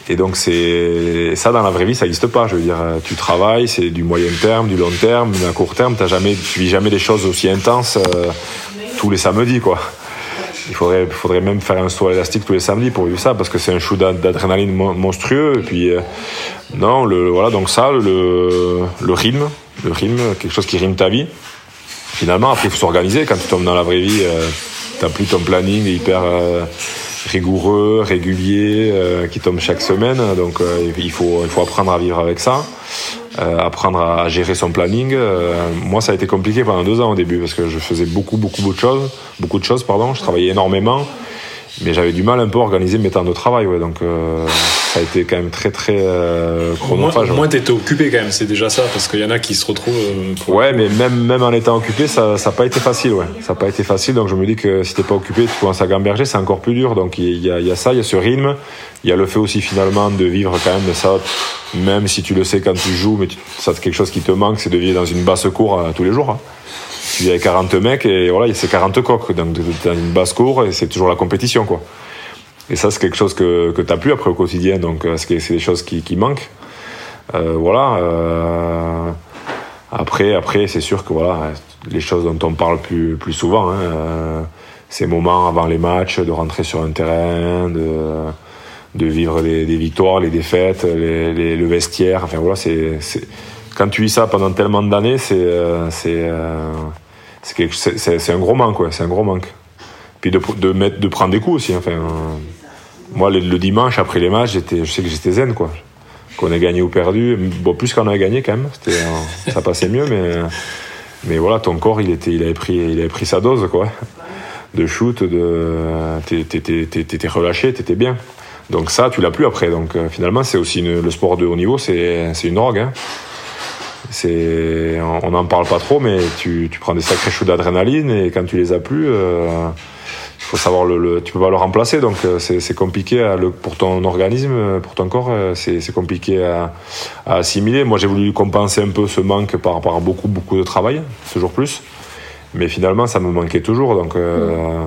Et donc c'est ça dans la vraie vie, ça n'existe pas. Je veux dire, tu travailles, c'est du moyen terme, du long terme, mais à court terme, as jamais, tu vis jamais des choses aussi intenses euh, tous les samedis, quoi. Il faudrait, faudrait même faire un saut élastique tous les samedis pour vivre ça, parce que c'est un shoot d'adrénaline monstrueux. Et puis euh, non, le voilà, donc ça, le, le rythme, le rythme, quelque chose qui rime ta vie. Finalement, après, il faut s'organiser. Quand tu tombes dans la vraie vie, euh, t'as plus ton planning hyper euh, rigoureux, régulier, euh, qui tombe chaque semaine. Donc euh, il, faut, il faut apprendre à vivre avec ça. apprendre à gérer son planning. moi, ça a été compliqué pendant deux ans au début parce que je faisais beaucoup, beaucoup, beaucoup de choses, beaucoup de choses, pardon. Je travaillais énormément mais j'avais du mal un peu à organiser mes temps de travail, ouais, donc euh, ça a été quand même très très euh, chronophage. Au moins, tu t'étais occupé quand même, c'est déjà ça, parce qu'il y en a qui se retrouvent. Euh, ouais, mais même même en étant occupé, ça n'a pas été facile, ouais. Ça n'a pas été facile, donc je me dis que si t'es pas occupé, tu commences à gamberger, c'est encore plus dur. Donc il y a, y a, ça, il y a ce rythme, il y a le fait aussi finalement de vivre quand même ça, même si tu le sais quand tu joues, mais ça c'est quelque chose qui te manque, c'est de vivre dans une basse cour tous les jours. Hein tu es 40 mecs et voilà, c'est 40 coques. Donc, as une basse cour et c'est toujours la compétition, quoi. Et ça, c'est quelque chose que, que tu plus après au quotidien. Donc, euh, c'est des choses qui, qui manquent. Euh, voilà. Euh, après, après c'est sûr que voilà, les choses dont on parle plus, plus souvent, hein, ces moments avant les matchs, de rentrer sur un terrain, de, de vivre des, victoires, les défaites, les, le vestiaire. Enfin voilà, c'est quand tu vis ça pendant tellement d'années, c'est c'est un gros manque, ouais, c'est un gros manque. Puis de, mettre, de prendre des coups aussi. Enfin, moi, le, dimanche, après les matchs, je sais que j'étais zen, quoi. Qu'on ait gagné ou perdu. Plus qu'on a gagné quand même. ça passait mieux, mais, mais voilà, ton corps, il, était, il, avait pris, il avait pris sa dose, quoi. De shoot, de, t'étais relâché, t'étais bien. Donc ça, tu l'as plus après. Donc euh, finalement, c'est aussi le sport de haut niveau, c'est une orgue. Hein on n'en parle pas trop, mais tu, prends des sacrés choux d'adrénaline et quand tu les as plus, euh, faut savoir tu peux pas le remplacer, donc euh, c'est compliqué pour ton organisme, pour ton corps, euh, c'est compliqué à, assimiler. Moi, j'ai voulu compenser un peu ce manque par, par beaucoup, beaucoup de travail, toujours plus. Mais finalement, ça me manquait toujours. Euh,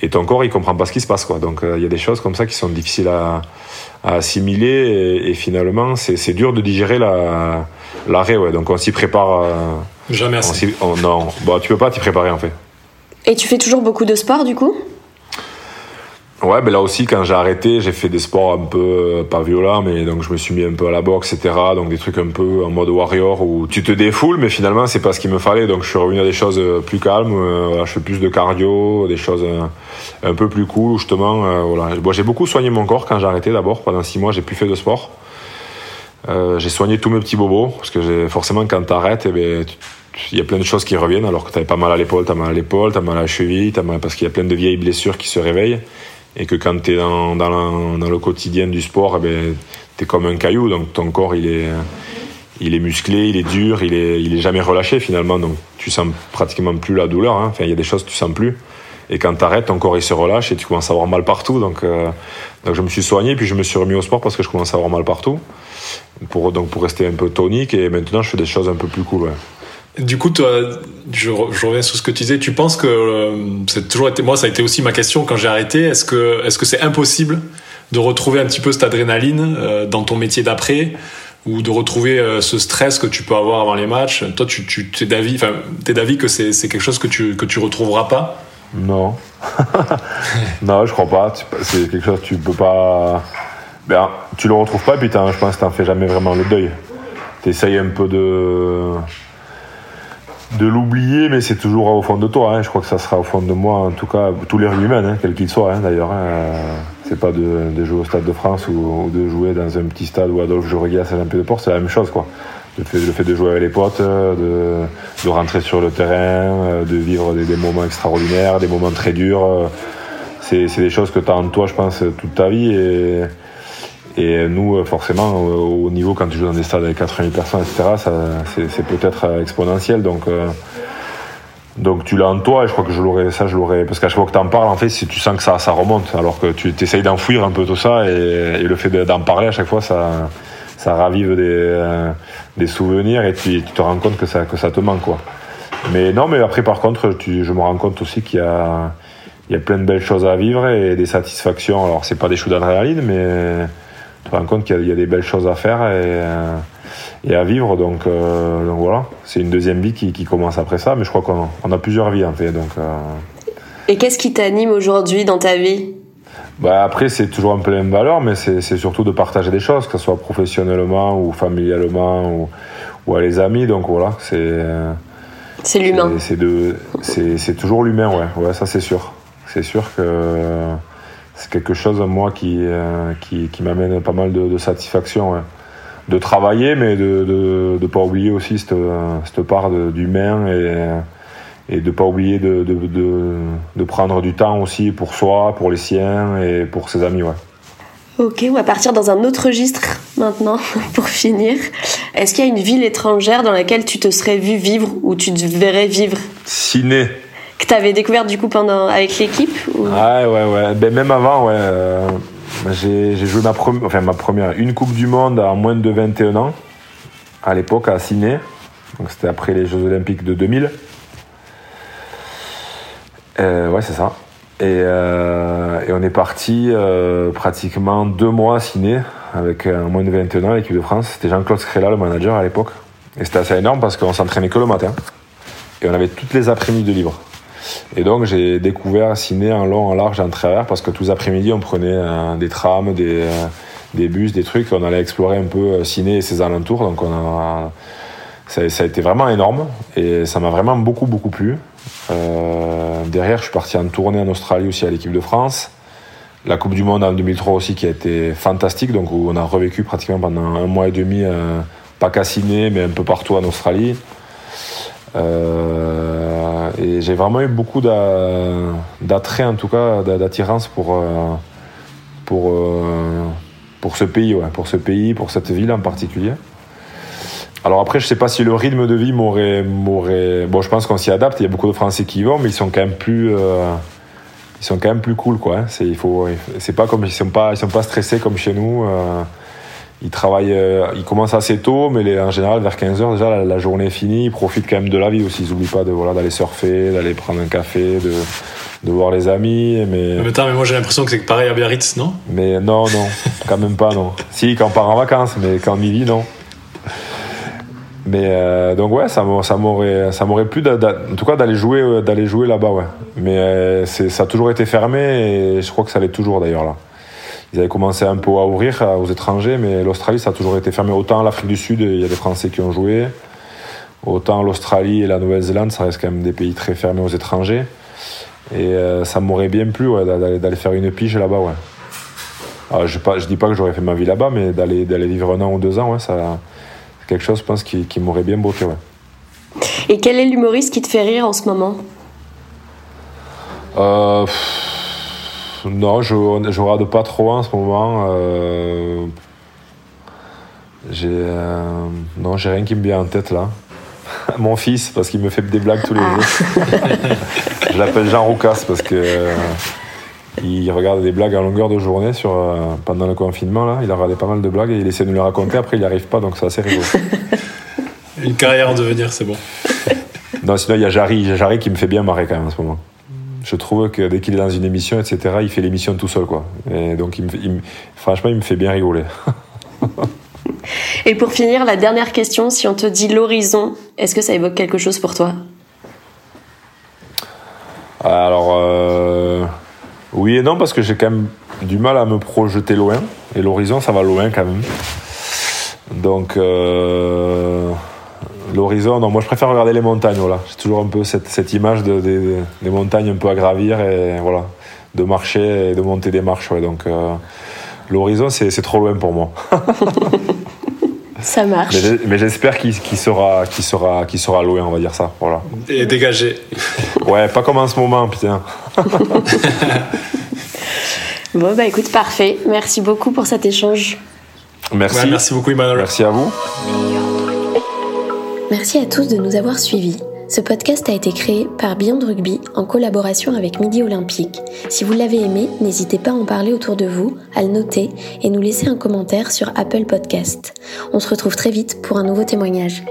et ton corps, il comprend pas ce qui se passe. Donc, il y a des choses comme ça qui sont difficiles à, à assimiler. Et, et finalement, c'est dur de digérer la, L'arrêt, ouais. Donc on s'y prépare. Euh, Jamais assez. non, bah, tu peux pas t'y préparer en fait. Et tu fais toujours beaucoup de sport du coup? Ouais, ben là aussi, quand j'ai arrêté, j'ai fait des sports un peu euh, pas violents, mais donc je me suis mis un peu à la boxe, etc. Donc des trucs un peu en mode warrior où tu te défoules, mais finalement c'est pas ce qu'il me fallait. Donc je suis revenu à des choses euh, plus calmes. je fais plus de cardio, des choses un, peu plus cool. Justement, voilà. Bon, j'ai beaucoup soigné mon corps quand j'ai arrêté. D'abord, pendant six mois, j'ai plus fait de sport. Euh, j'ai soigné tous mes petits bobos, parce que forcément, quand t'arrêtes, eh ben, il y a plein de choses qui reviennent, alors que t'avais pas mal à l'épaule, t'as mal à l'épaule, t'as mal à la cheville, parce qu'il y a plein de vieilles blessures qui se réveillent, et que quand t'es dans, dans, le quotidien du sport, eh ben, t'es comme un caillou, donc ton corps, il est, musclé, il est dur, il est, jamais relâché finalement, donc tu sens pratiquement plus la douleur, hein. enfin, il y a des choses que tu sens plus. Et quand t'arrêtes, ton corps il se relâche et tu commences à avoir mal partout. Donc, euh, je me suis soigné, puis je me suis remis au sport parce que je commence à avoir mal partout pour, donc pour rester un peu tonique. Et maintenant, je fais des choses un peu plus cool. Du coup, toi, je, reviens sur ce que tu disais. Tu penses que euh, c'est toujours été moi, ça a été aussi ma question quand j'ai arrêté. Est-ce que est-ce que c'est impossible de retrouver un petit peu cette adrénaline euh, dans ton métier d'après ou de retrouver euh, ce stress que tu peux avoir avant les matchs? Toi, tu, tu es d'avis, enfin, t'es d'avis que c'est, c'est quelque chose que tu que tu retrouveras pas? Non, [laughs] non, je crois pas. C'est quelque chose que tu peux pas ben, tu le retrouves pas, puis je pense que t'en fais jamais vraiment le deuil. Tu essayes un peu de de l'oublier, mais c'est toujours au fond de toi. Hein. Je crois que ça sera au fond de moi, en tout cas, tous les rugbymen, hein, quels qu'ils soient hein, d'ailleurs. Hein. C'est pas de, jouer au Stade de France ou, de jouer dans un petit stade où Adolphe Joureguias à peu de Porte, c'est la même chose. quoi. Le fait, de jouer avec les potes, de, de, rentrer sur le terrain, de vivre des, moments extraordinaires, des moments très durs, c'est des choses que tu as en toi, je pense, toute ta vie. Et nous, forcément, au niveau, quand tu joues dans des stades avec 80 000 personnes, etc., c'est peut-être euh, exponentiel. Donc, euh, donc tu l'as en toi, et je crois que je l'aurais, ça, je l'aurais. Parce qu'à chaque fois que tu en parles, en fait, tu sens que ça, ça remonte, alors que tu essayes d'enfouir un peu tout ça, et, le fait d'en parler à chaque fois, ça, ça ravive des, euh, des souvenirs, et tu, tu, te rends compte que ça, que ça te manque, quoi. Mais non, mais après, par contre, tu, je me rends compte aussi qu'il y a, il y a plein de belles choses à vivre et des satisfactions. Alors, c'est pas des choux d'adrénaline, mais te rends compte qu'il y, a des belles choses à faire et, euh, et à vivre. Donc, euh, donc voilà, c'est une deuxième vie qui, qui, commence après ça, mais je crois qu'on a plusieurs vies en fait. Donc, euh. Et qu'est-ce qui t'anime aujourd'hui dans ta vie? Bah après, c'est toujours un peu les mêmes valeurs, mais c'est surtout de partager des choses, que ce soit professionnellement ou familialement ou, ou à les amis. Donc voilà, c'est. C'est l'humain. C'est toujours l'humain, ouais. Ouais, ça c'est sûr. C'est sûr que c'est quelque chose, moi, qui, euh, qui, qui m'amène pas mal de, de satisfaction. de travailler, mais de ne pas oublier aussi cette, cette part d'humain et, et de pas oublier de, de, de, prendre du temps aussi pour soi, pour les siens et pour ses amis. Ouais. Ok, on va partir dans un autre registre maintenant [laughs] pour finir. Est-ce qu'il y a une ville étrangère dans laquelle tu te serais vu vivre ou tu te verrais vivre? Ciné. Que tu avais découvert du coup pendant avec l'équipe Ouais, ouais, ouais. Ben, même avant, ouais. Euh, j'ai joué ma, première, enfin, ma première, une Coupe du Monde à moins de 21 ans, à l'époque à Ciné. Donc c'était après les Jeux Olympiques de 2000. Euh, ouais, c'est ça. Euh, et, on est parti euh, pratiquement deux mois à ciné avec moins de 21 ans à l'équipe de France. C'était Jean-Claude Scrella, le manager à l'époque. Et c'était assez énorme parce qu'on s'entraînait que le matin. Et on avait toutes les après-midi de libre. Et donc j'ai découvert ciné en long, en large, en travers parce que tous les après-midi on prenait euh, des trams, des, des, bus, des trucs. On allait explorer un peu ciné et ses alentours. Donc ça, a été vraiment énorme et ça m'a vraiment beaucoup beaucoup plu. Euh, derrière, je suis parti en tournée en Australie aussi à l'équipe de France. La Coupe du Monde en 2003 aussi qui a été fantastique, donc où on a revécu pratiquement pendant un mois et demi, euh, pas cassiné, mais un peu partout en Australie. Euh, et j'ai vraiment eu beaucoup d'attrait, en tout cas, d'attirance pour, pour, pour ce pays, pour ce pays, pour cette ville en particulier. Alors après, je sais pas si le rythme de vie m'aurait, m'aurait. Bon, je pense qu'on s'y adapte. Il y a beaucoup de Français qui y vont, mais ils sont quand même plus, euh, ils sont quand même plus cool, quoi. Hein. C'est, il faut, c'est pas comme ils sont pas, ils sont pas stressés comme chez nous. Euh, ils travaillent, euh, ils commencent assez tôt, mais les, en général vers 15 h déjà la, journée est finie. Ils profitent quand même de la vie aussi. Ils n'oublient pas de voilà d'aller surfer, d'aller prendre un café, de, de voir les amis. Mais, mais, mais moi j'ai l'impression que c'est pareil à Biarritz, non? Mais non, non, quand même pas, non. [laughs] Si, quand on part en vacances, mais quand on y vit, non. Mais euh, donc ouais, ça m'aurait ça m'aurait plu en tout cas d'aller jouer euh, d'aller jouer là-bas ouais. Mais euh, ça a toujours été fermé et je crois que ça l'est toujours d'ailleurs là. Ils avaient commencé un peu à ouvrir aux étrangers, mais l'Australie ça a toujours été fermé. Autant l'Afrique du Sud, il y a des Français qui ont joué. Autant l'Australie et la Nouvelle-Zélande, ça reste quand même des pays très fermés aux étrangers. Et ça m'aurait bien plu ouais, d'aller faire une pige là-bas ouais. Alors, je, je dis pas que j'aurais fait ma vie là-bas, mais d'aller vivre un an ou deux ans, ouais, ça quelque chose, je pense, qui, m'aurait bien botté. Ouais. Et quel est l'humoriste qui te fait rire en ce moment? Euh, Non, je ne regarde pas trop en ce moment. Euh, j'ai euh, non, j'ai rien qui me vient en tête là. [laughs] Mon fils, parce qu'il me fait des blagues tous les ah. jours. [laughs] je l'appelle Jean Roucas parce que il regarde des blagues à longueur de journée sur, euh, pendant le confinement. Là. Il a regardé pas mal de blagues et il essaie de nous les raconter. Après, il n'y arrive pas, donc c'est assez rigolo. Une carrière en devenir, c'est bon. non, sinon, il y a Jarry, Jarry qui me fait bien marrer quand même en ce moment. Je trouve que dès qu'il est dans une émission, etc., il fait l'émission tout seul. Quoi. Et donc, il franchement, il me fait bien rigoler. [laughs] et pour finir, la dernière question si on te dit l'horizon, est-ce que ça évoque quelque chose pour toi? Alors. Euh, oui et non, parce que j'ai quand même du mal à me projeter loin. Et l'horizon, ça va loin quand même. Donc, euh, l'horizon, non, moi je préfère regarder les montagnes. Voilà. J'ai toujours un peu cette, image de, des montagnes un peu à gravir et voilà, de marcher et de monter des marches. Donc, euh, l'horizon, c'est trop loin pour moi. [laughs] Ça marche. Mais, j'espère qu'il sera, sera, sera loin, on va dire ça. Voilà. Et dégagé. [laughs] Ouais, pas comme en ce moment, putain. [laughs] bon, bah écoute, parfait. Merci beaucoup pour cet échange. Merci. merci beaucoup, Emmanuel. Merci à vous. Merci à tous de nous avoir suivis. Ce podcast a été créé par Beyond Rugby en collaboration avec Midi Olympique. Si vous l'avez aimé, n'hésitez pas à en parler autour de vous, à le noter et nous laisser un commentaire sur Apple Podcast. On se retrouve très vite pour un nouveau témoignage.